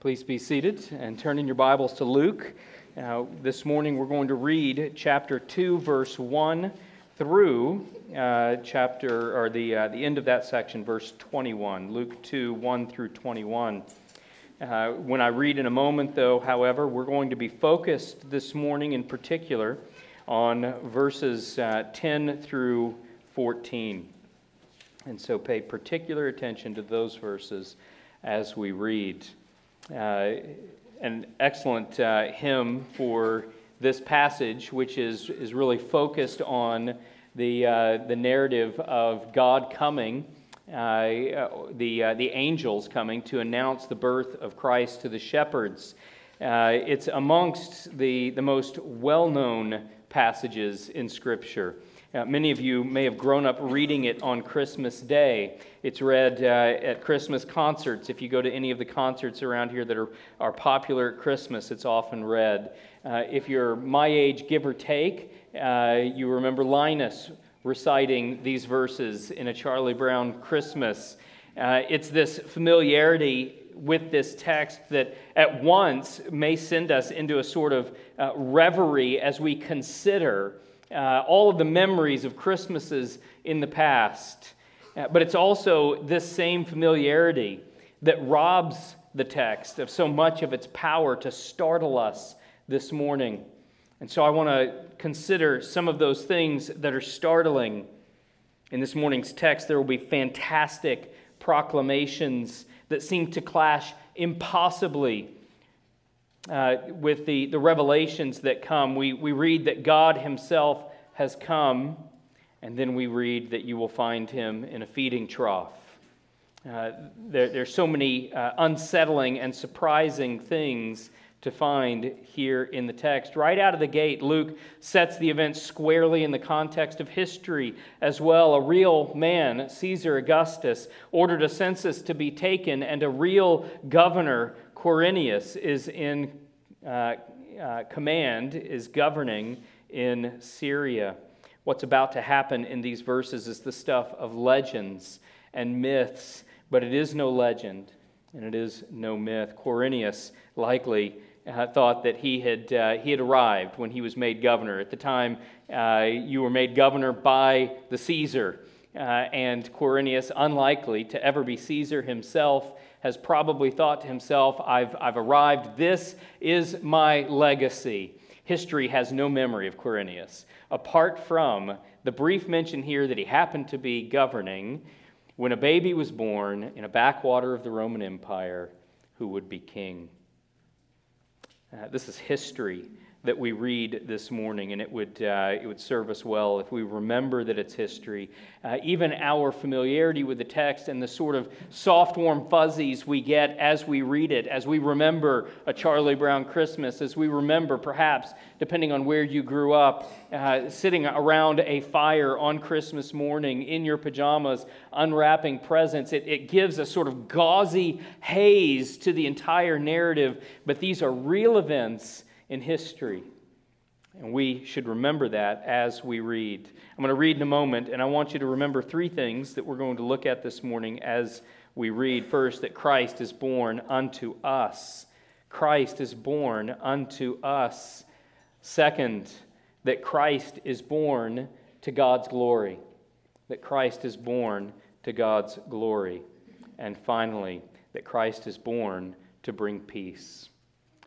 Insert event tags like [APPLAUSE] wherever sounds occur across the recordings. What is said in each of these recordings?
Please be seated and turn in your Bibles to Luke. Uh, this morning we're going to read chapter 2, verse 1 through uh, chapter, or the, uh, the end of that section, verse 21. Luke 2, 1 through 21. Uh, when I read in a moment, though, however, we're going to be focused this morning in particular on verses uh, 10 through 14. And so pay particular attention to those verses as we read. Uh, an excellent uh, hymn for this passage, which is, is really focused on the, uh, the narrative of God coming, uh, the, uh, the angels coming to announce the birth of Christ to the shepherds. Uh, it's amongst the, the most well known passages in Scripture. Uh, many of you may have grown up reading it on Christmas Day. It's read uh, at Christmas concerts. If you go to any of the concerts around here that are, are popular at Christmas, it's often read. Uh, if you're my age, give or take, uh, you remember Linus reciting these verses in a Charlie Brown Christmas. Uh, it's this familiarity with this text that at once may send us into a sort of uh, reverie as we consider uh, all of the memories of Christmases in the past. Uh, but it's also this same familiarity that robs the text of so much of its power to startle us this morning. And so I want to consider some of those things that are startling. In this morning's text, there will be fantastic proclamations that seem to clash impossibly uh, with the, the revelations that come. We, we read that God Himself has come, and then we read that you will find Him in a feeding trough. Uh, there, there's so many uh, unsettling and surprising things to find here in the text. Right out of the gate, Luke sets the event squarely in the context of history as well. A real man, Caesar Augustus, ordered a census to be taken, and a real governor, Quirinius, is in uh, uh, command, is governing in Syria. What's about to happen in these verses is the stuff of legends and myths, but it is no legend and it is no myth. Quirinius likely uh, thought that he had, uh, he had arrived when he was made governor. At the time, uh, you were made governor by the Caesar, uh, and Quirinius, unlikely to ever be Caesar himself, has probably thought to himself, I've, I've arrived. This is my legacy. History has no memory of Quirinius, apart from the brief mention here that he happened to be governing when a baby was born in a backwater of the Roman Empire who would be king. Uh, this is history that we read this morning, and it would, uh, it would serve us well if we remember that it's history. Uh, even our familiarity with the text and the sort of soft, warm fuzzies we get as we read it, as we remember a Charlie Brown Christmas, as we remember, perhaps, depending on where you grew up, uh, sitting around a fire on Christmas morning in your pajamas, unwrapping presents. It, it gives a sort of gauzy haze to the entire narrative, but these are real events in history. And we should remember that as we read. I'm going to read in a moment, and I want you to remember three things that we're going to look at this morning as we read. First, that Christ is born unto us. Christ is born unto us. Second, that Christ is born to God's glory. That Christ is born to God's glory. And finally, that Christ is born to bring peace.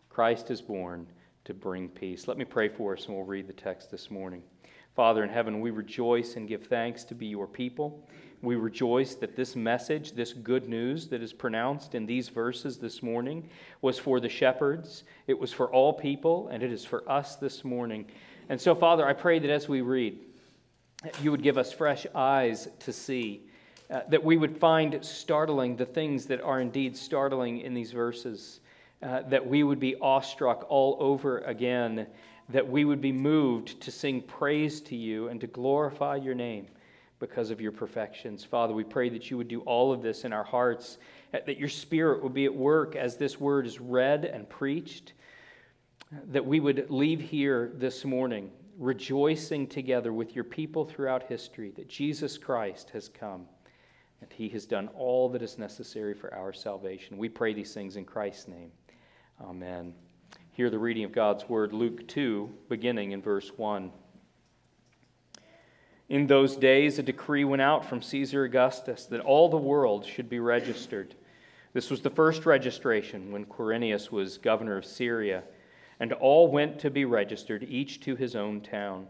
Christ is born to bring peace. Let me pray for us and we'll read the text this morning. Father in heaven, we rejoice and give thanks to be your people. We rejoice that this message, this good news that is pronounced in these verses this morning, was for the shepherds, it was for all people, and it is for us this morning. And so, Father, I pray that as we read, you would give us fresh eyes to see, uh, that we would find startling the things that are indeed startling in these verses uh, that we would be awestruck all over again, that we would be moved to sing praise to you and to glorify your name because of your perfections. Father, we pray that you would do all of this in our hearts, that your spirit would be at work as this word is read and preached, that we would leave here this morning rejoicing together with your people throughout history that Jesus Christ has come. and he has done all that is necessary for our salvation. We pray these things in Christ's name. Amen. Hear the reading of God's word, Luke 2, beginning in verse 1. In those days, a decree went out from Caesar Augustus that all the world should be registered. This was the first registration when Quirinius was governor of Syria, and all went to be registered, each to his own town.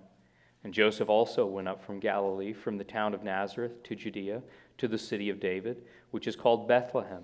And Joseph also went up from Galilee, from the town of Nazareth to Judea, to the city of David, which is called Bethlehem,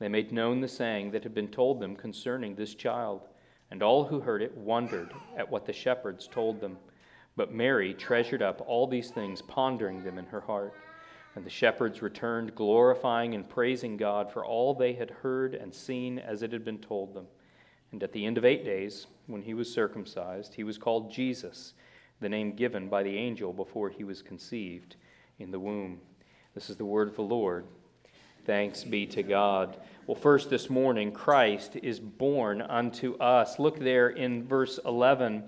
they made known the saying that had been told them concerning this child. And all who heard it wondered at what the shepherds told them. But Mary treasured up all these things, pondering them in her heart. And the shepherds returned, glorifying and praising God for all they had heard and seen as it had been told them. And at the end of eight days, when he was circumcised, he was called Jesus, the name given by the angel before he was conceived in the womb. This is the word of the Lord. Thanks be to God. Well, first this morning, Christ is born unto us. Look there in verse 11.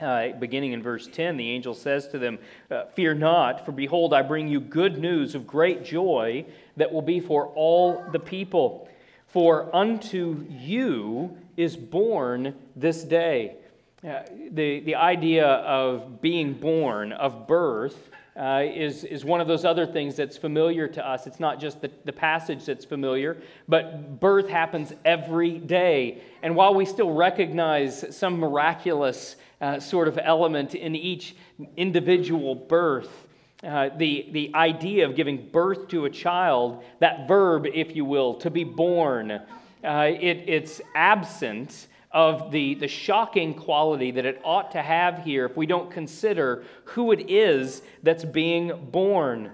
Uh, beginning in verse 10, the angel says to them, uh, Fear not, for behold, I bring you good news of great joy that will be for all the people. For unto you is born this day. Uh, the, the idea of being born, of birth, uh, is, is one of those other things that's familiar to us. It's not just the, the passage that's familiar, but birth happens every day. And while we still recognize some miraculous uh, sort of element in each individual birth, uh, the, the idea of giving birth to a child, that verb, if you will, to be born, uh, it, it's absent of the, the shocking quality that it ought to have here if we don't consider who it is that's being born.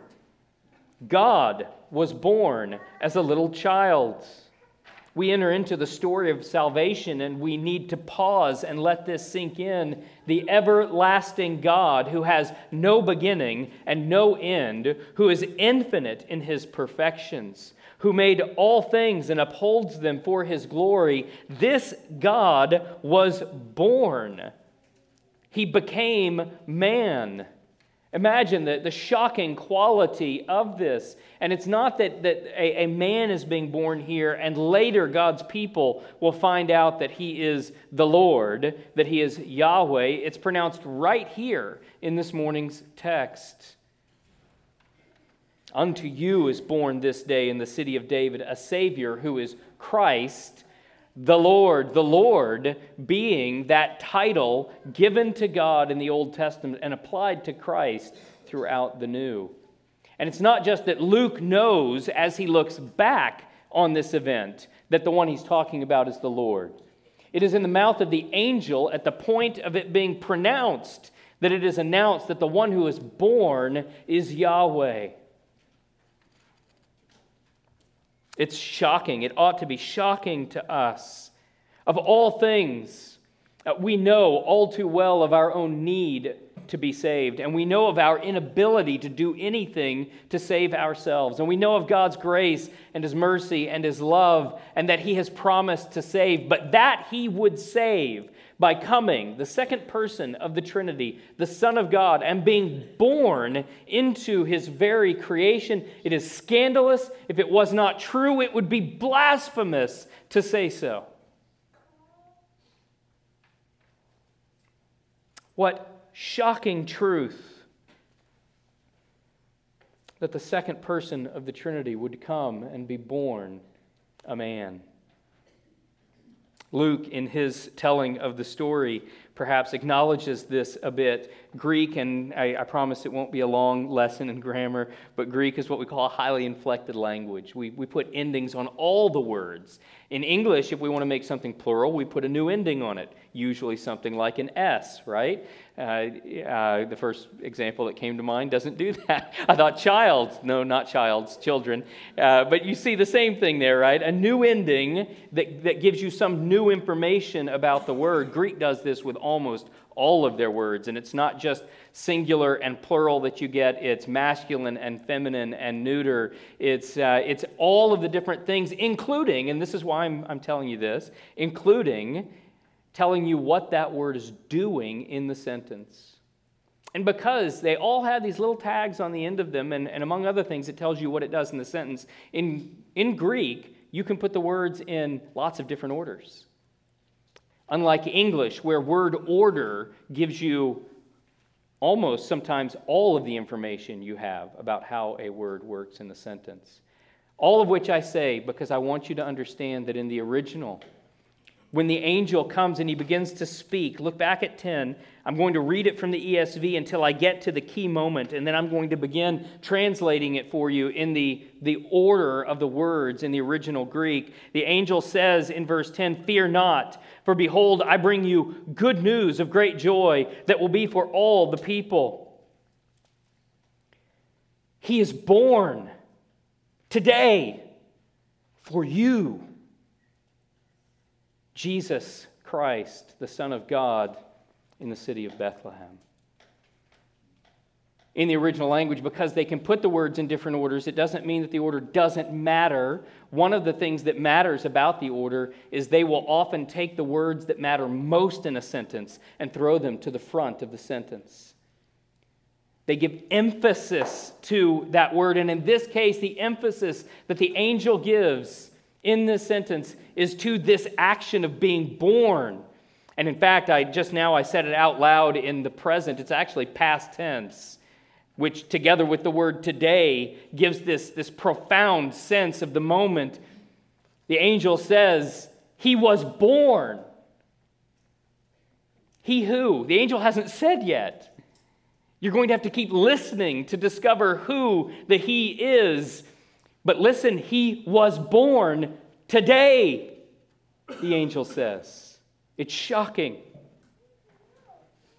God was born as a little child. We enter into the story of salvation and we need to pause and let this sink in. The everlasting God who has no beginning and no end, who is infinite in his perfections who made all things and upholds them for his glory, this God was born. He became man. Imagine the, the shocking quality of this. And it's not that, that a, a man is being born here and later God's people will find out that he is the Lord, that he is Yahweh. It's pronounced right here in this morning's text. Unto you is born this day in the city of David a Savior who is Christ the Lord. The Lord being that title given to God in the Old Testament and applied to Christ throughout the New. And it's not just that Luke knows as he looks back on this event that the one he's talking about is the Lord. It is in the mouth of the angel at the point of it being pronounced that it is announced that the one who is born is Yahweh. It's shocking. It ought to be shocking to us. Of all things, Uh, we know all too well of our own need to be saved, and we know of our inability to do anything to save ourselves. And we know of God's grace and His mercy and His love, and that He has promised to save, but that He would save by coming, the second person of the Trinity, the Son of God, and being born into His very creation. It is scandalous. If it was not true, it would be blasphemous to say so. What shocking truth that the second person of the Trinity would come and be born a man. Luke, in his telling of the story, perhaps acknowledges this a bit. Greek, and I, I, promise it won't be a long lesson in grammar, but Greek is what we call a highly inflected language. We, we put endings on all the words. In English, if we want to make something plural, we put a new ending on it, usually something like an S, right? Uh, uh, the first example that came to mind doesn't do [LAUGHS] that. I thought child's. No, not child's, children. Uh, but you see the same thing there, right? A new ending that, that gives you some new information about the word. Greek does this with almost all of their words, and it's not just singular and plural that you get, it's masculine and feminine and neuter. It's, uh, it's all of the different things, including, and this is why I'm, I'm telling you this, including telling you what that word is doing in the sentence. And because they all have these little tags on the end of them, and, and among other things, it tells you what it does in the sentence. In, in Greek, you can put the words in lots of different orders. Unlike English, where word order gives you almost sometimes all of the information you have about how a word works in the sentence. All of which I say because I want you to understand that in the original, when the angel comes and he begins to speak. Look back at 10. I'm going to read it from the ESV until I get to the key moment, and then I'm going to begin translating it for you in the, the order of the words in the original Greek. The angel says in verse 10 Fear not, for behold, I bring you good news of great joy that will be for all the people. He is born today for you Jesus Christ, the Son of God, in the city of Bethlehem. In the original language, because they can put the words in different orders, it doesn't mean that the order doesn't matter. One of the things that matters about the order is they will often take the words that matter most in a sentence and throw them to the front of the sentence. They give emphasis to that word, and in this case, the emphasis that the angel gives in this sentence is to this action of being born. And in fact, I just now I said it out loud in the present. It's actually past tense, which together with the word today gives this, this profound sense of the moment. The angel says, He was born. He who? The angel hasn't said yet. You're going to have to keep listening to discover who the He is but listen, he was born today, the angel says. It's shocking.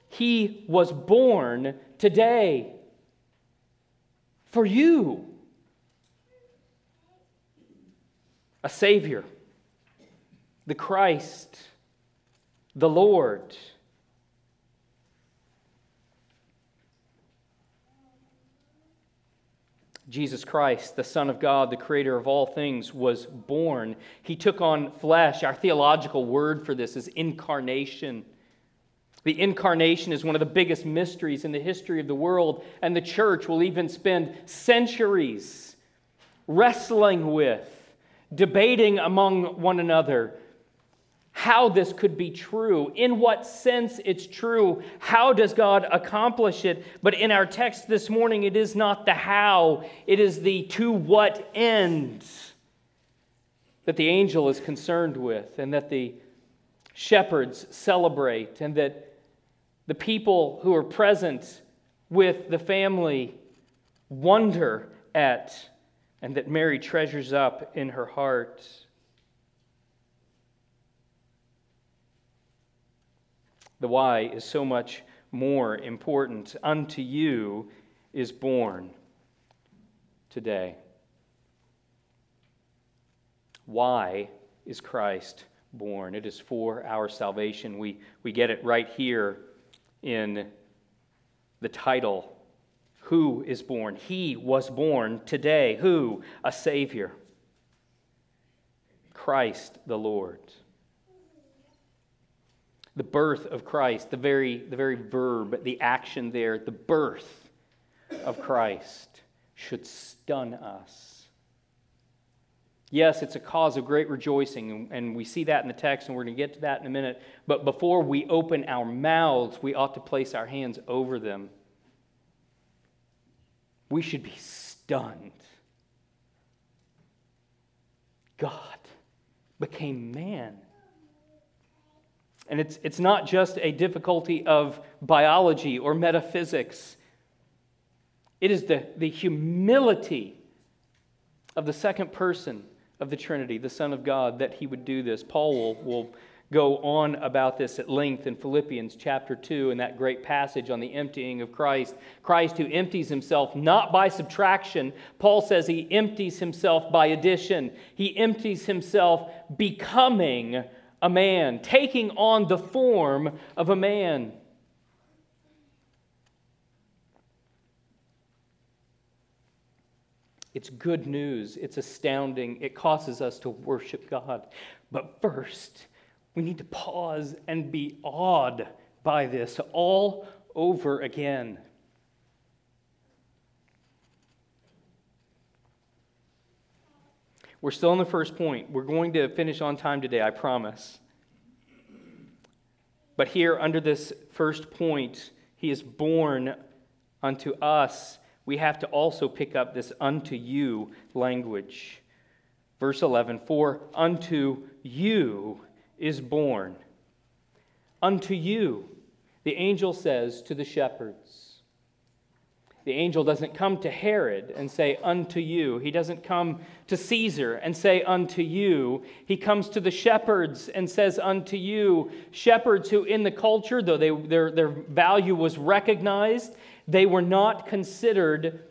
He was born today for you. A Savior, the Christ, the Lord. Jesus Christ, the Son of God, the creator of all things, was born. He took on flesh. Our theological word for this is incarnation. The incarnation is one of the biggest mysteries in the history of the world, and the church will even spend centuries wrestling with, debating among one another how this could be true, in what sense it's true, how does God accomplish it. But in our text this morning, it is not the how, it is the to what end that the angel is concerned with, and that the shepherds celebrate, and that the people who are present with the family wonder at, and that Mary treasures up in her heart. The why is so much more important. Unto you is born today. Why is Christ born. It is for our salvation. We, we get it right here in the title Who is born? He was born today. Who? A Savior. Christ the Lord. The birth of Christ, the very, the very verb, the action there, the birth of Christ should stun us. Yes, it's a cause of great rejoicing, and we see that in the text, and we're going to get to that in a minute. But before we open our mouths, we ought to place our hands over them. We should be stunned. God became man. And it's, it's not just a difficulty of biology or metaphysics, it is the, the humility of the second person of the Trinity, the Son of God, that he would do this. Paul will, will go on about this at length in Philippians chapter 2 in that great passage on the emptying of Christ. Christ who empties himself not by subtraction. Paul says he empties himself by addition. He empties himself becoming a man, taking on the form of a man. It's good news. It's astounding. It causes us to worship God. But first, we need to pause and be awed by this all over again. We're still on the first point. We're going to finish on time today, I promise. But here, under this first point, he is born unto us we have to also pick up this unto you language. Verse 11 For unto you is born. Unto you, the angel says to the shepherds. The angel doesn't come to Herod and say, Unto you. He doesn't come to Caesar and say, Unto you. He comes to the shepherds and says, Unto you. Shepherds who, in the culture, though they, their, their value was recognized, they were not considered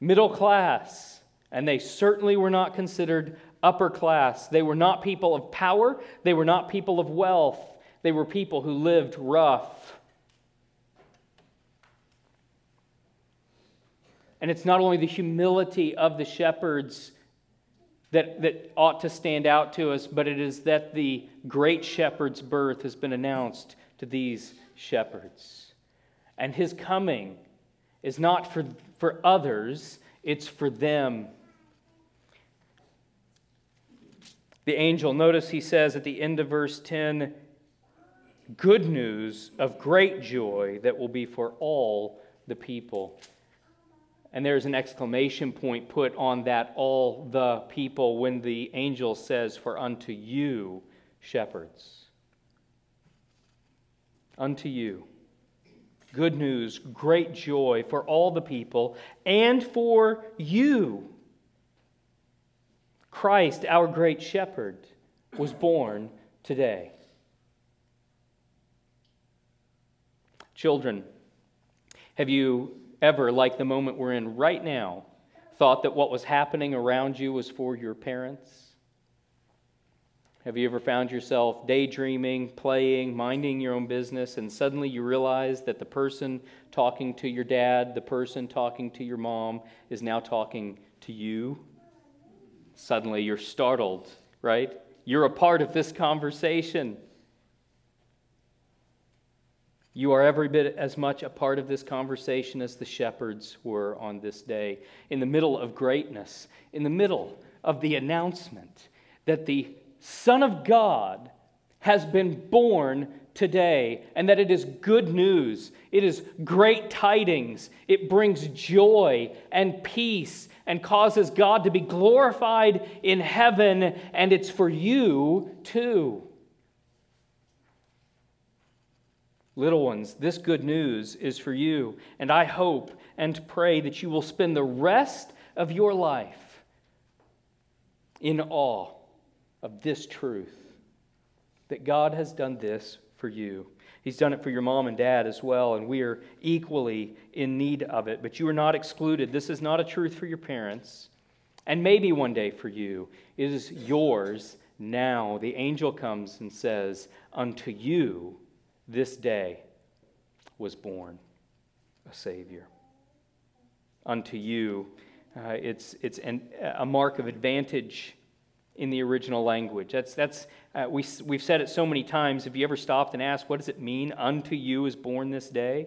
middle class, and they certainly were not considered upper class. They were not people of power, they were not people of wealth, they were people who lived rough. And it's not only the humility of the shepherds that, that ought to stand out to us, but it is that the great shepherd's birth has been announced to these shepherds. And his coming is not for, for others, it's for them. The angel, notice he says at the end of verse 10 good news of great joy that will be for all the people. And there's an exclamation point put on that all the people when the angel says, For unto you, shepherds. Unto you good news, great joy for all the people and for you. Christ, our great shepherd, was born today. Children, have you ever, like the moment we're in right now, thought that what was happening around you was for your parents? Have you ever found yourself daydreaming, playing, minding your own business, and suddenly you realize that the person talking to your dad, the person talking to your mom, is now talking to you? Suddenly you're startled, right? You're a part of this conversation. You are every bit as much a part of this conversation as the shepherds were on this day. In the middle of greatness, in the middle of the announcement that the Son of God has been born today, and that it is good news. It is great tidings. It brings joy and peace and causes God to be glorified in heaven, and it's for you too. Little ones, this good news is for you, and I hope and pray that you will spend the rest of your life in awe of this truth that God has done this for you. He's done it for your mom and dad as well, and we are equally in need of it. But you are not excluded. This is not a truth for your parents, and maybe one day for you. It is yours Now the angel comes and says, Unto you this day was born a Savior. Unto you. Uh, it's it's an, a mark of advantage in the original language. That's, that's, uh, we, we've said it so many times. Have you ever stopped and asked, what does it mean, unto you is born this day?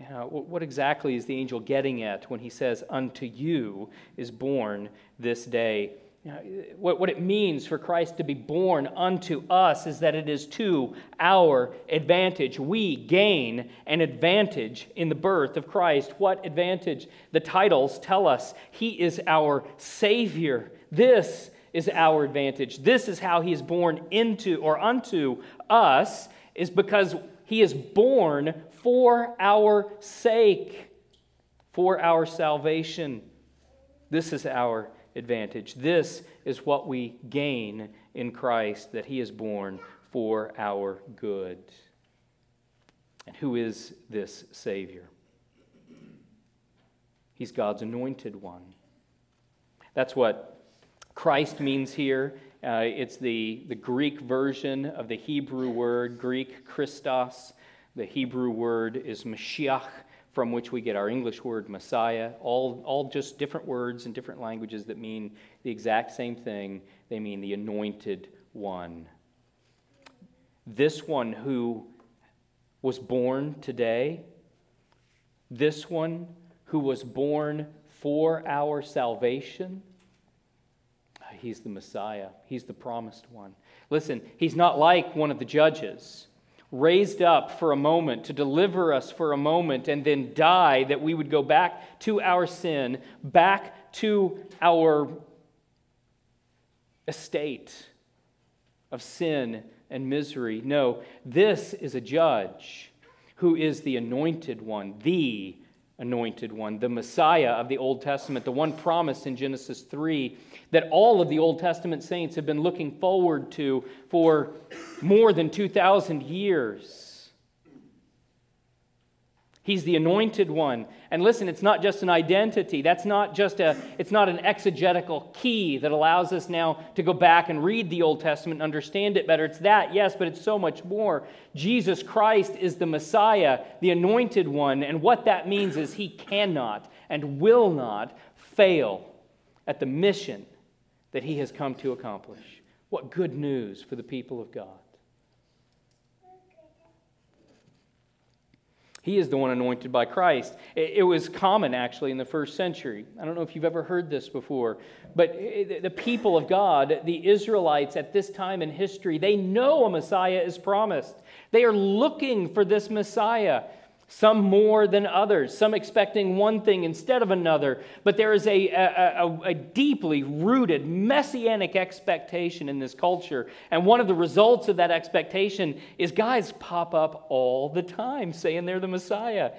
Uh, what exactly is the angel getting at when he says, unto you is born this day? What, what it means for Christ to be born unto us is that it is to our advantage. We gain an advantage in the birth of Christ. What advantage? The titles tell us He is our Savior. This is our advantage. This is how He is born into or unto us, is because He is born for our sake, for our salvation. This is our advantage. This is what we gain in Christ, that He is born for our good. And who is this Savior? He's God's anointed one. That's what Christ means here. Uh, it's the, the Greek version of the Hebrew word, Greek Christos. The Hebrew word is Mashiach from which we get our English word Messiah, all, all just different words in different languages that mean the exact same thing. They mean the anointed one. This one who was born today, this one who was born for our salvation, he's the Messiah. He's the promised one. Listen, he's not like one of the judges raised up for a moment to deliver us for a moment and then die, that we would go back to our sin, back to our estate of sin and misery. No, this is a judge who is the anointed one, the anointed one, the Messiah of the Old Testament, the one promised in Genesis 3 that all of the Old Testament saints have been looking forward to for more than 2,000 years. He's the anointed one. And listen, it's not just an identity. That's not just a, it's not an exegetical key that allows us now to go back and read the Old Testament and understand it better. It's that, yes, but it's so much more. Jesus Christ is the Messiah, the anointed one. And what that means is he cannot and will not fail at the mission that he has come to accomplish. What good news for the people of God. He is the one anointed by Christ. It, was common, actually, in the first century. I don't know if you've ever heard this before, but the people of God, the Israelites at this time in history, they know a Messiah is promised. They are looking for this Messiah some more than others, some expecting one thing instead of another. But there is a, a, a, a, deeply rooted messianic expectation in this culture. And one of the results of that expectation is guys pop up all the time saying they're the Messiah.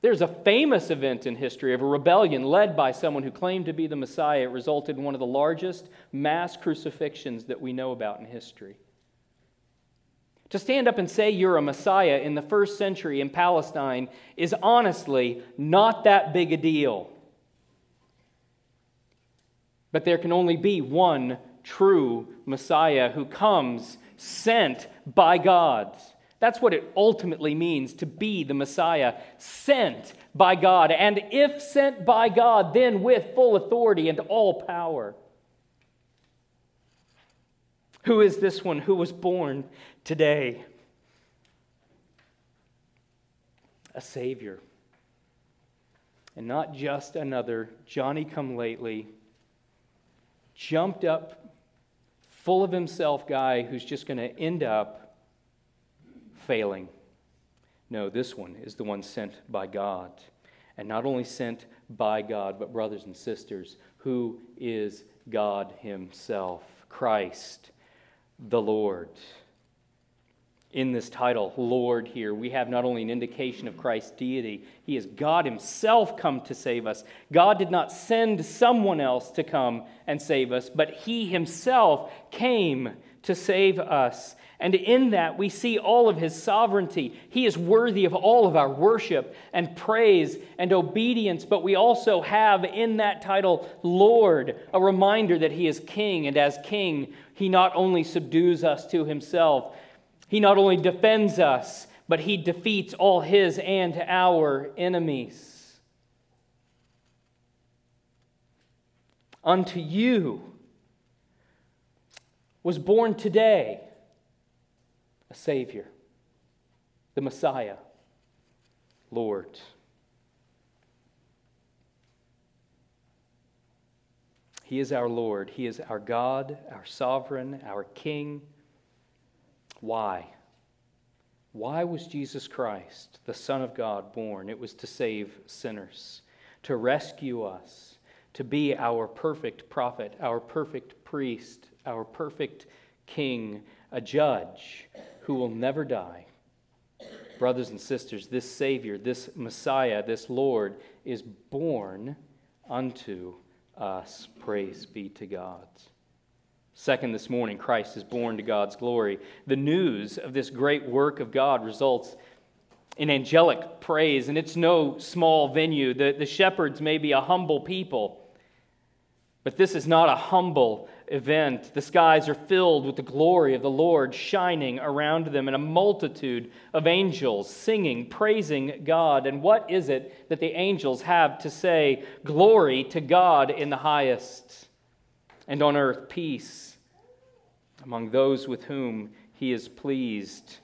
There's a famous event in history of a rebellion led by someone who claimed to be the Messiah. It resulted in one of the largest mass crucifixions that we know about in history. To stand up and say you're a Messiah in the first century in Palestine is honestly not that big a deal. But there can only be one true Messiah who comes sent by God. That's what it ultimately means to be the Messiah, sent by God. And if sent by God, then with full authority and all power. Who is this one who was born today? A Savior. And not just another Johnny come lately, jumped up, full of himself guy who's just going to end up failing. No, this one is the one sent by God. And not only sent by God, but brothers and sisters, who is God Himself, Christ the Lord. In this title, Lord, here, we have not only an indication of Christ's deity, He is God Himself come to save us. God did not send someone else to come and save us, but He Himself came to save us. And in that, we see all of his sovereignty. He is worthy of all of our worship and praise and obedience. But we also have in that title, Lord, a reminder that he is king. And as king, he not only subdues us to himself, he not only defends us, but he defeats all his and our enemies. Unto you was born today a Savior, the Messiah, Lord. He is our Lord. He is our God, our sovereign, our King. Why? Why was Jesus Christ, the Son of God, born? It was to save sinners, to rescue us, to be our perfect prophet, our perfect priest, our perfect king, a judge who will never die. Brothers and sisters, this Savior, this Messiah, this Lord is born unto us. Praise be to God. Second, this morning, Christ is born to God's glory. The news of this great work of God results in angelic praise, and it's no small venue. The, the shepherds may be a humble people, but this is not a humble event. The skies are filled with the glory of the Lord shining around them, and a multitude of angels singing, praising God. And what is it that the angels have to say? Glory to God in the highest, and on earth peace among those with whom he is pleased.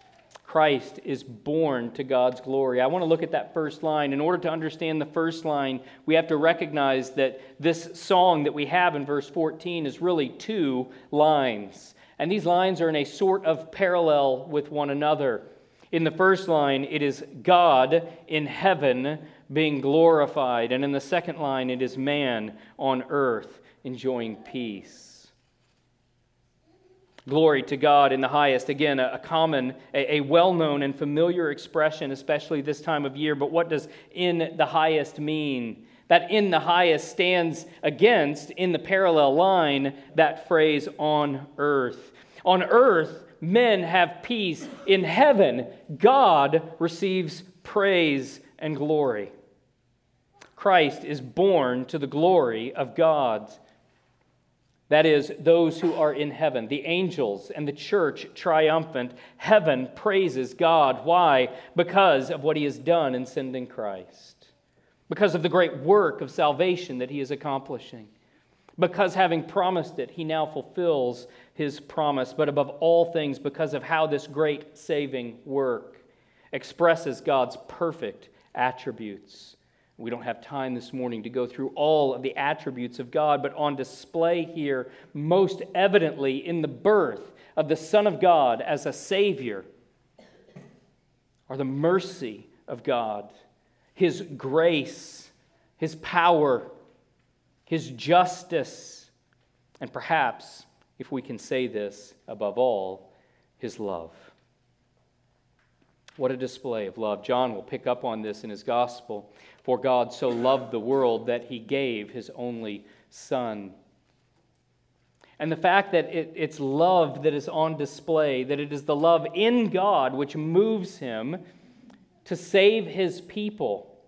Christ is born to God's glory. I want to look at that first line. In order to understand the first line, we have to recognize that this song that we have in verse 14 is really two lines. And these lines are in a sort of parallel with one another. In the first line, it is God in heaven being glorified. And in the second line, it is man on earth enjoying peace. Glory to God in the highest. Again, a, common, a, a well known and familiar expression, especially this time of year. But what does in the highest mean? That in the highest stands against, in the parallel line, that phrase on earth. On earth, men have peace. In heaven, God receives praise and glory. Christ is born to the glory of God. That is, those who are in heaven, the angels and the church triumphant. Heaven praises God. Why? Because of what he has done in sending Christ. Because of the great work of salvation that he is accomplishing. Because having promised it, he now fulfills his promise. But above all things, because of how this great saving work expresses God's perfect attributes we don't have time this morning to go through all of the attributes of God, but on display here, most evidently in the birth of the Son of God as a Savior, are the mercy of God, His grace, His power, His justice, and perhaps, if we can say this above all, His love. What a display of love. John will pick up on this in his gospel. For God so loved the world that he gave his only Son. And the fact that it, it's love that is on display, that it is the love in God which moves him to save his people.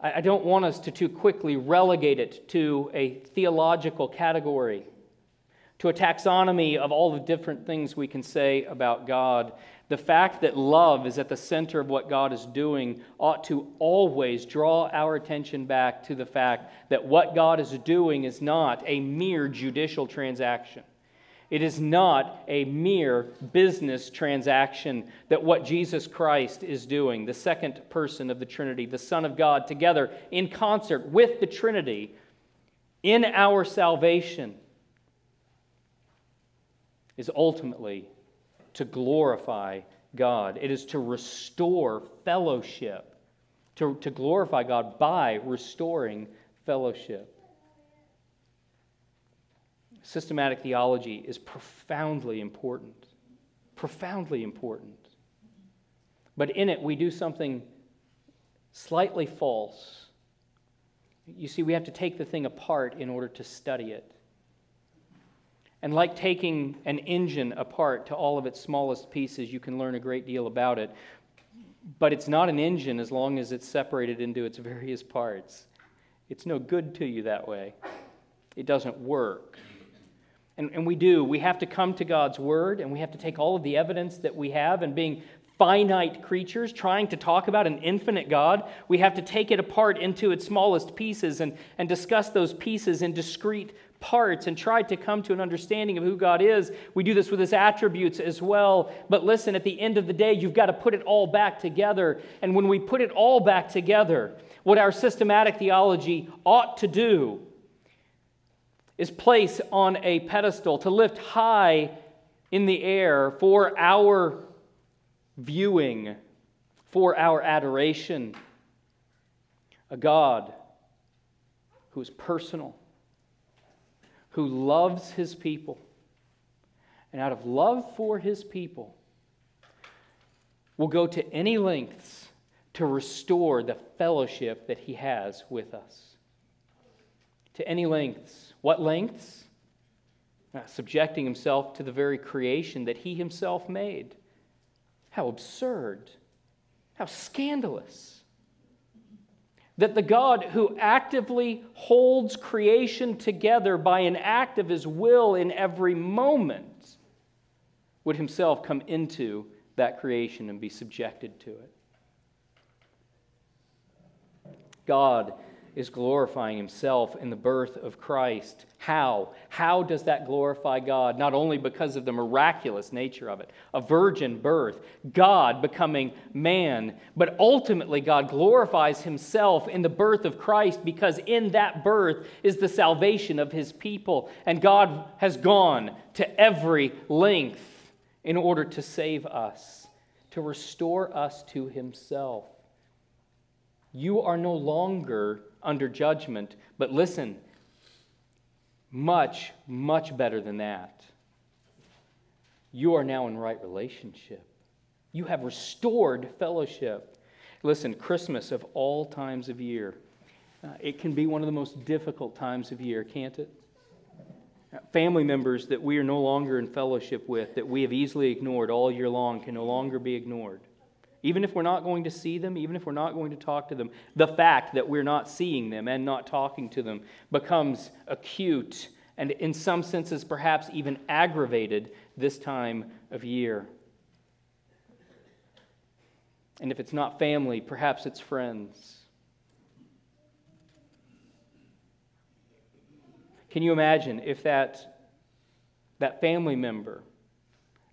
I, I don't want us to too quickly relegate it to a theological category, to a taxonomy of all the different things we can say about God. The fact that love is at the center of what God is doing ought to always draw our attention back to the fact that what God is doing is not a mere judicial transaction. It is not a mere business transaction that what Jesus Christ is doing, the second person of the Trinity, the Son of God, together in concert with the Trinity in our salvation, is ultimately to glorify God. It is to restore fellowship, to, to glorify God by restoring fellowship. Systematic theology is profoundly important. Profoundly important. But in it, we do something slightly false. You see, we have to take the thing apart in order to study it. And like taking an engine apart to all of its smallest pieces, you can learn a great deal about it. But it's not an engine as long as it's separated into its various parts. It's no good to you that way. It doesn't work. And, and we do. We have to come to God's Word and we have to take all of the evidence that we have and being finite creatures trying to talk about an infinite God, we have to take it apart into its smallest pieces and, and discuss those pieces in discrete parts and try to come to an understanding of who God is. We do this with his attributes as well. But listen, at the end of the day, you've got to put it all back together. And when we put it all back together, what our systematic theology ought to do is place on a pedestal, to lift high in the air for our viewing, for our adoration. A God who is personal, who loves his people, and out of love for his people, will go to any lengths to restore the fellowship that he has with us. To any lengths. What lengths? Uh, subjecting himself to the very creation that he himself made. How absurd. How scandalous. That the God who actively holds creation together by an act of his will in every moment would himself come into that creation and be subjected to it. God is glorifying himself in the birth of Christ. How? How does that glorify God? Not only because of the miraculous nature of it, a virgin birth, God becoming man, but ultimately God glorifies himself in the birth of Christ because in that birth is the salvation of his people. And God has gone to every length in order to save us, to restore us to himself. You are no longer under judgment. But listen, much, much better than that. You are now in right relationship. You have restored fellowship. Listen, Christmas of all times of year, uh, it can be one of the most difficult times of year, can't it? Family members that we are no longer in fellowship with, that we have easily ignored all year long, can no longer be ignored. Even if we're not going to see them, even if we're not going to talk to them, the fact that we're not seeing them and not talking to them becomes acute and, in some senses, perhaps even aggravated this time of year. And if it's not family, perhaps it's friends. Can you imagine if that, that family member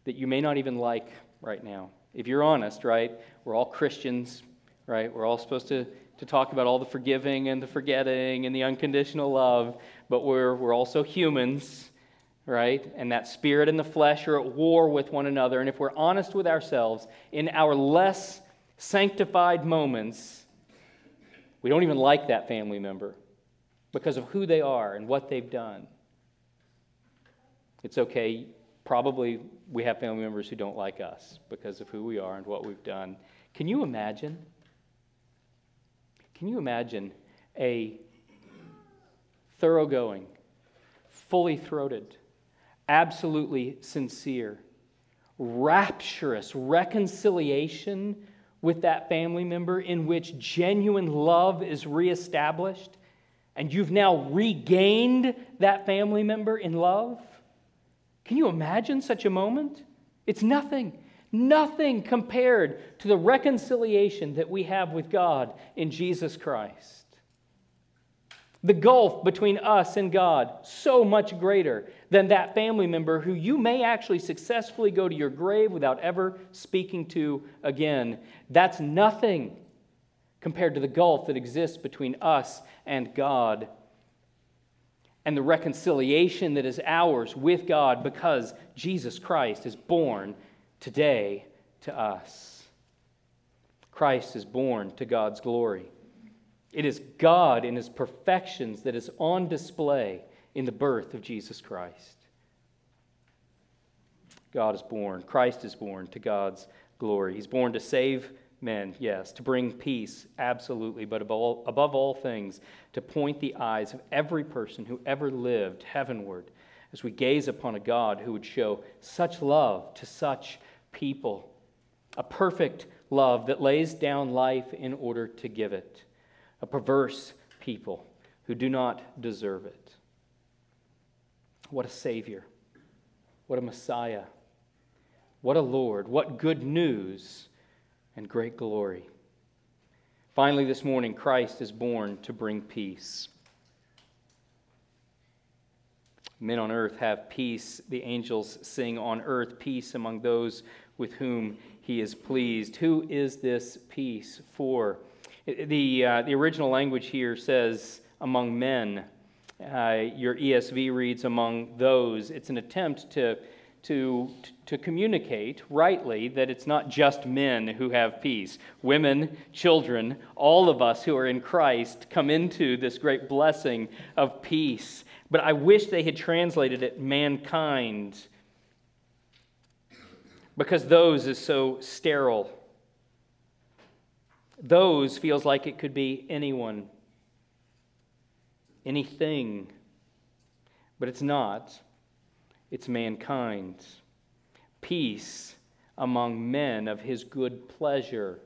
that you may not even like right now, if you're honest, right? We're all Christians, right? We're all supposed to, to talk about all the forgiving and the forgetting and the unconditional love, but we're, we're also humans, right? And that spirit and the flesh are at war with one another. And if we're honest with ourselves, in our less sanctified moments, we don't even like that family member because of who they are and what they've done. It's okay probably we have family members who don't like us because of who we are and what we've done. Can you imagine? Can you imagine a thoroughgoing, fully throated, absolutely sincere, rapturous reconciliation with that family member in which genuine love is reestablished and you've now regained that family member in love? Can you imagine such a moment? It's nothing, nothing compared to the reconciliation that we have with God in Jesus Christ. The gulf between us and God, so much greater than that family member who you may actually successfully go to your grave without ever speaking to again. That's nothing compared to the gulf that exists between us and God and the reconciliation that is ours with God because Jesus Christ is born today to us. Christ is born to God's glory. It is God in his perfections that is on display in the birth of Jesus Christ. God is born, Christ is born to God's glory. He's born to save men, yes, to bring peace, absolutely, but above all, above all things, to point the eyes of every person who ever lived heavenward as we gaze upon a God who would show such love to such people, a perfect love that lays down life in order to give it, a perverse people who do not deserve it. What a Savior! What a Messiah! What a Lord! What good news and great glory! Finally, this morning, Christ is born to bring peace. Men on earth have peace. The angels sing on earth peace among those with whom he is pleased. Who is this peace for? The, uh, the original language here says among men. Uh, your ESV reads among those. It's an attempt to, to, to communicate rightly that it's not just men who have peace. Women, children, all of us who are in Christ come into this great blessing of peace. But I wish they had translated it mankind because those is so sterile. Those feels like it could be anyone, anything, but it's not. It's mankind. Peace among men of his good pleasure.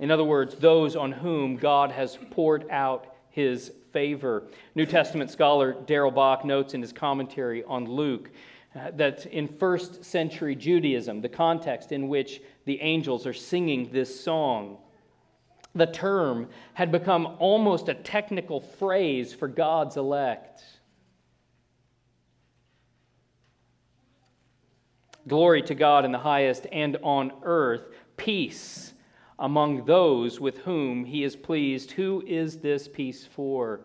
In other words, those on whom God has poured out his favor. New Testament scholar Darrell Bock notes in his commentary on Luke uh, that in first century Judaism, the context in which the angels are singing this song, the term had become almost a technical phrase for God's elect. Glory to God in the highest, and on earth, peace among those with whom he is pleased. Who is this peace for?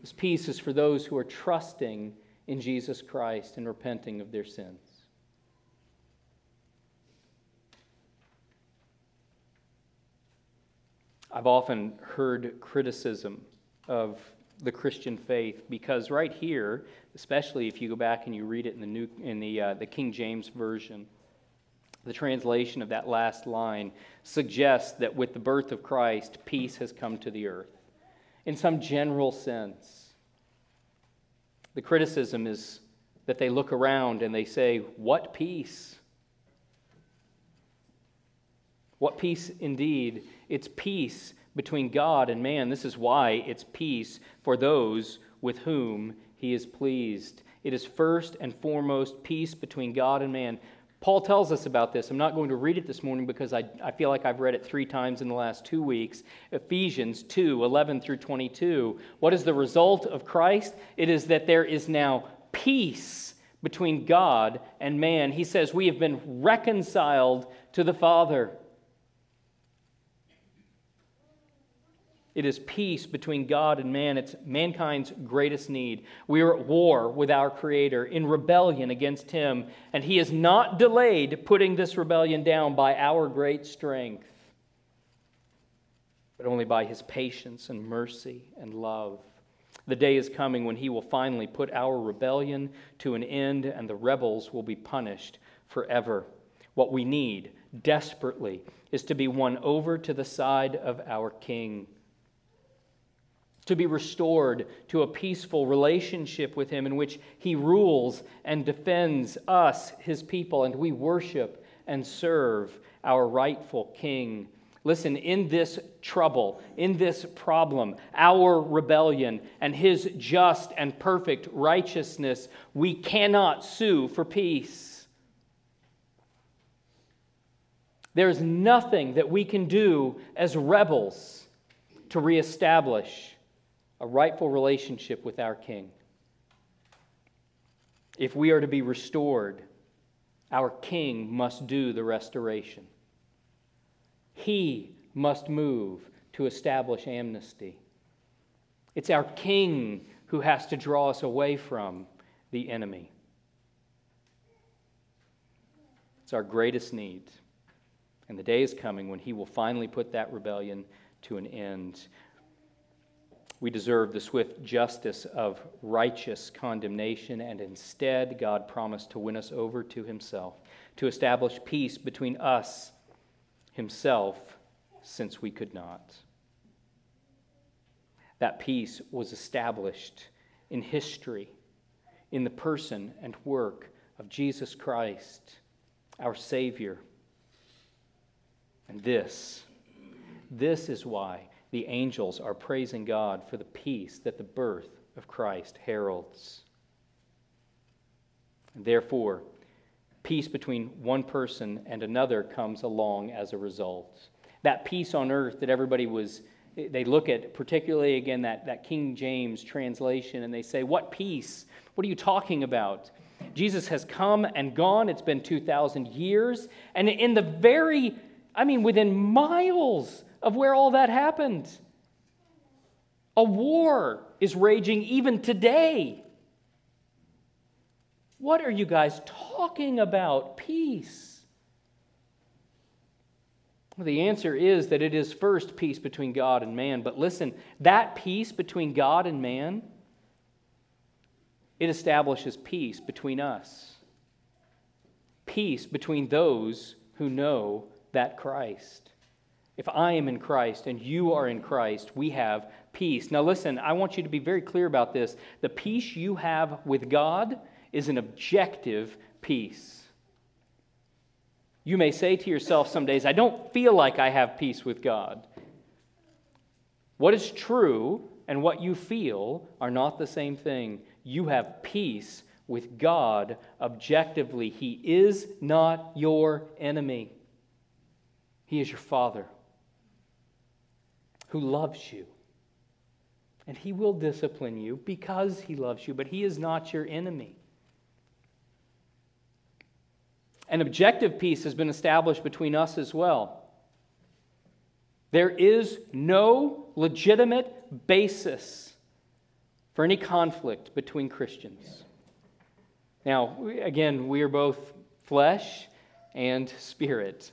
This peace is for those who are trusting in Jesus Christ and repenting of their sins. I've often heard criticism of the Christian faith because right here, especially if you go back and you read it in the new in the uh, the King James version, the translation of that last line suggests that with the birth of Christ, peace has come to the earth. In some general sense, the criticism is that they look around and they say, What peace? What peace indeed? It's peace between God and man. This is why it's peace for those with whom he is pleased. It is first and foremost peace between God and man. Paul tells us about this. I'm not going to read it this morning because I, I feel like I've read it three times in the last two weeks. Ephesians 2 11 through 22. What is the result of Christ? It is that there is now peace between God and man. He says, We have been reconciled to the Father. It is peace between God and man. It's mankind's greatest need. We are at war with our Creator, in rebellion against Him, and He has not delayed putting this rebellion down by our great strength, but only by His patience and mercy and love. The day is coming when He will finally put our rebellion to an end, and the rebels will be punished forever. What we need desperately is to be won over to the side of our King to be restored to a peaceful relationship with Him in which He rules and defends us, His people, and we worship and serve our rightful King. Listen, in this trouble, in this problem, our rebellion, and His just and perfect righteousness, we cannot sue for peace. There's nothing that we can do as rebels to reestablish a rightful relationship with our King. If we are to be restored, our King must do the restoration. He must move to establish amnesty. It's our King who has to draw us away from the enemy. It's our greatest need. And the day is coming when He will finally put that rebellion to an end. We deserve the swift justice of righteous condemnation, and instead, God promised to win us over to Himself, to establish peace between us, Himself, since we could not. That peace was established in history, in the person and work of Jesus Christ, our Savior. And this, this is why the angels are praising God for the peace that the birth of Christ heralds. Therefore, peace between one person and another comes along as a result. That peace on earth that everybody was, they look at, particularly again, that, that King James translation, and they say, What peace? What are you talking about? Jesus has come and gone. It's been 2,000 years. And in the very, I mean, within miles of where all that happened, a war is raging even today. What are you guys talking about? Peace. Well, the answer is that it is first peace between God and man. But listen, that peace between God and man, it establishes peace between us. Peace between those who know that Christ. If I am in Christ and you are in Christ, we have peace. Now, listen, I want you to be very clear about this. The peace you have with God is an objective peace. You may say to yourself some days, I don't feel like I have peace with God. What is true and what you feel are not the same thing. You have peace with God objectively. He is not your enemy, He is your Father who loves you. And He will discipline you because He loves you, but He is not your enemy. An objective peace has been established between us as well. There is no legitimate basis for any conflict between Christians. Now, again, we are both flesh and spirit.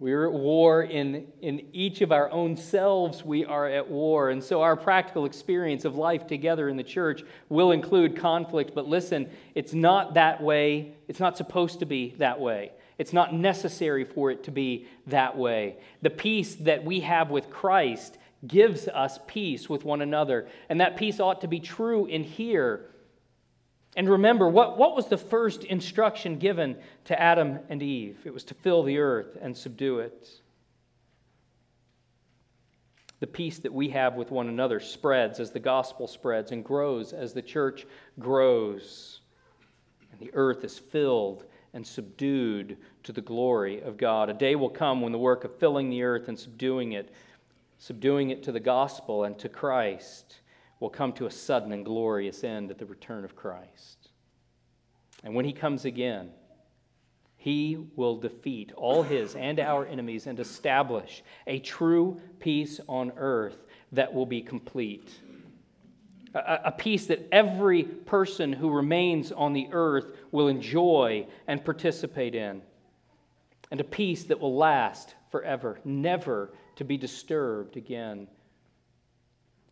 We're at war in, in each of our own selves, we are at war. And so our practical experience of life together in the church will include conflict. But listen, it's not that way. It's not supposed to be that way. It's not necessary for it to be that way. The peace that we have with Christ gives us peace with one another. And that peace ought to be true in here and remember, what, what was the first instruction given to Adam and Eve? It was to fill the earth and subdue it. The peace that we have with one another spreads as the gospel spreads and grows as the church grows. And the earth is filled and subdued to the glory of God. A day will come when the work of filling the earth and subduing it, subduing it to the gospel and to Christ, will come to a sudden and glorious end at the return of Christ. And when he comes again, he will defeat all his and our enemies and establish a true peace on earth that will be complete. A, a, peace that every person who remains on the earth will enjoy and participate in. And a peace that will last forever, never to be disturbed again.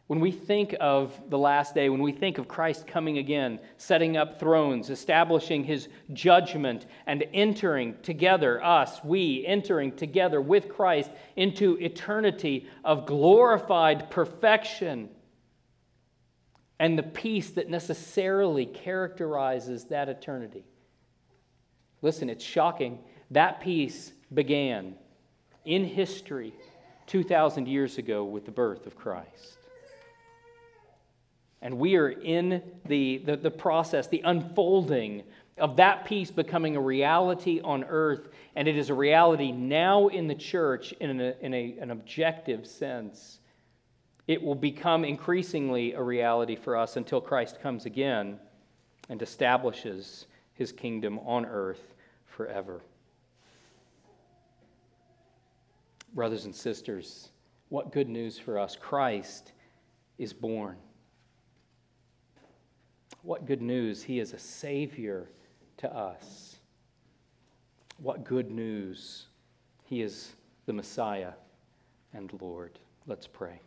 When we think of the last day, when we think of Christ coming again, setting up thrones, establishing his judgment, and entering together, us, we, entering together with Christ into eternity of glorified perfection and the peace that necessarily characterizes that eternity. Listen, it's shocking. That peace began in history 2,000 years ago with the birth of Christ. And we are in the, the, the, process, the unfolding of that peace becoming a reality on earth. And it is a reality now in the church in, a, in a, an objective sense. It will become increasingly a reality for us until Christ comes again and establishes his kingdom on earth forever. Brothers and sisters, what good news for us! Christ is born. What good news! He is a Savior to us. What good news! He is the Messiah and Lord. Let's pray.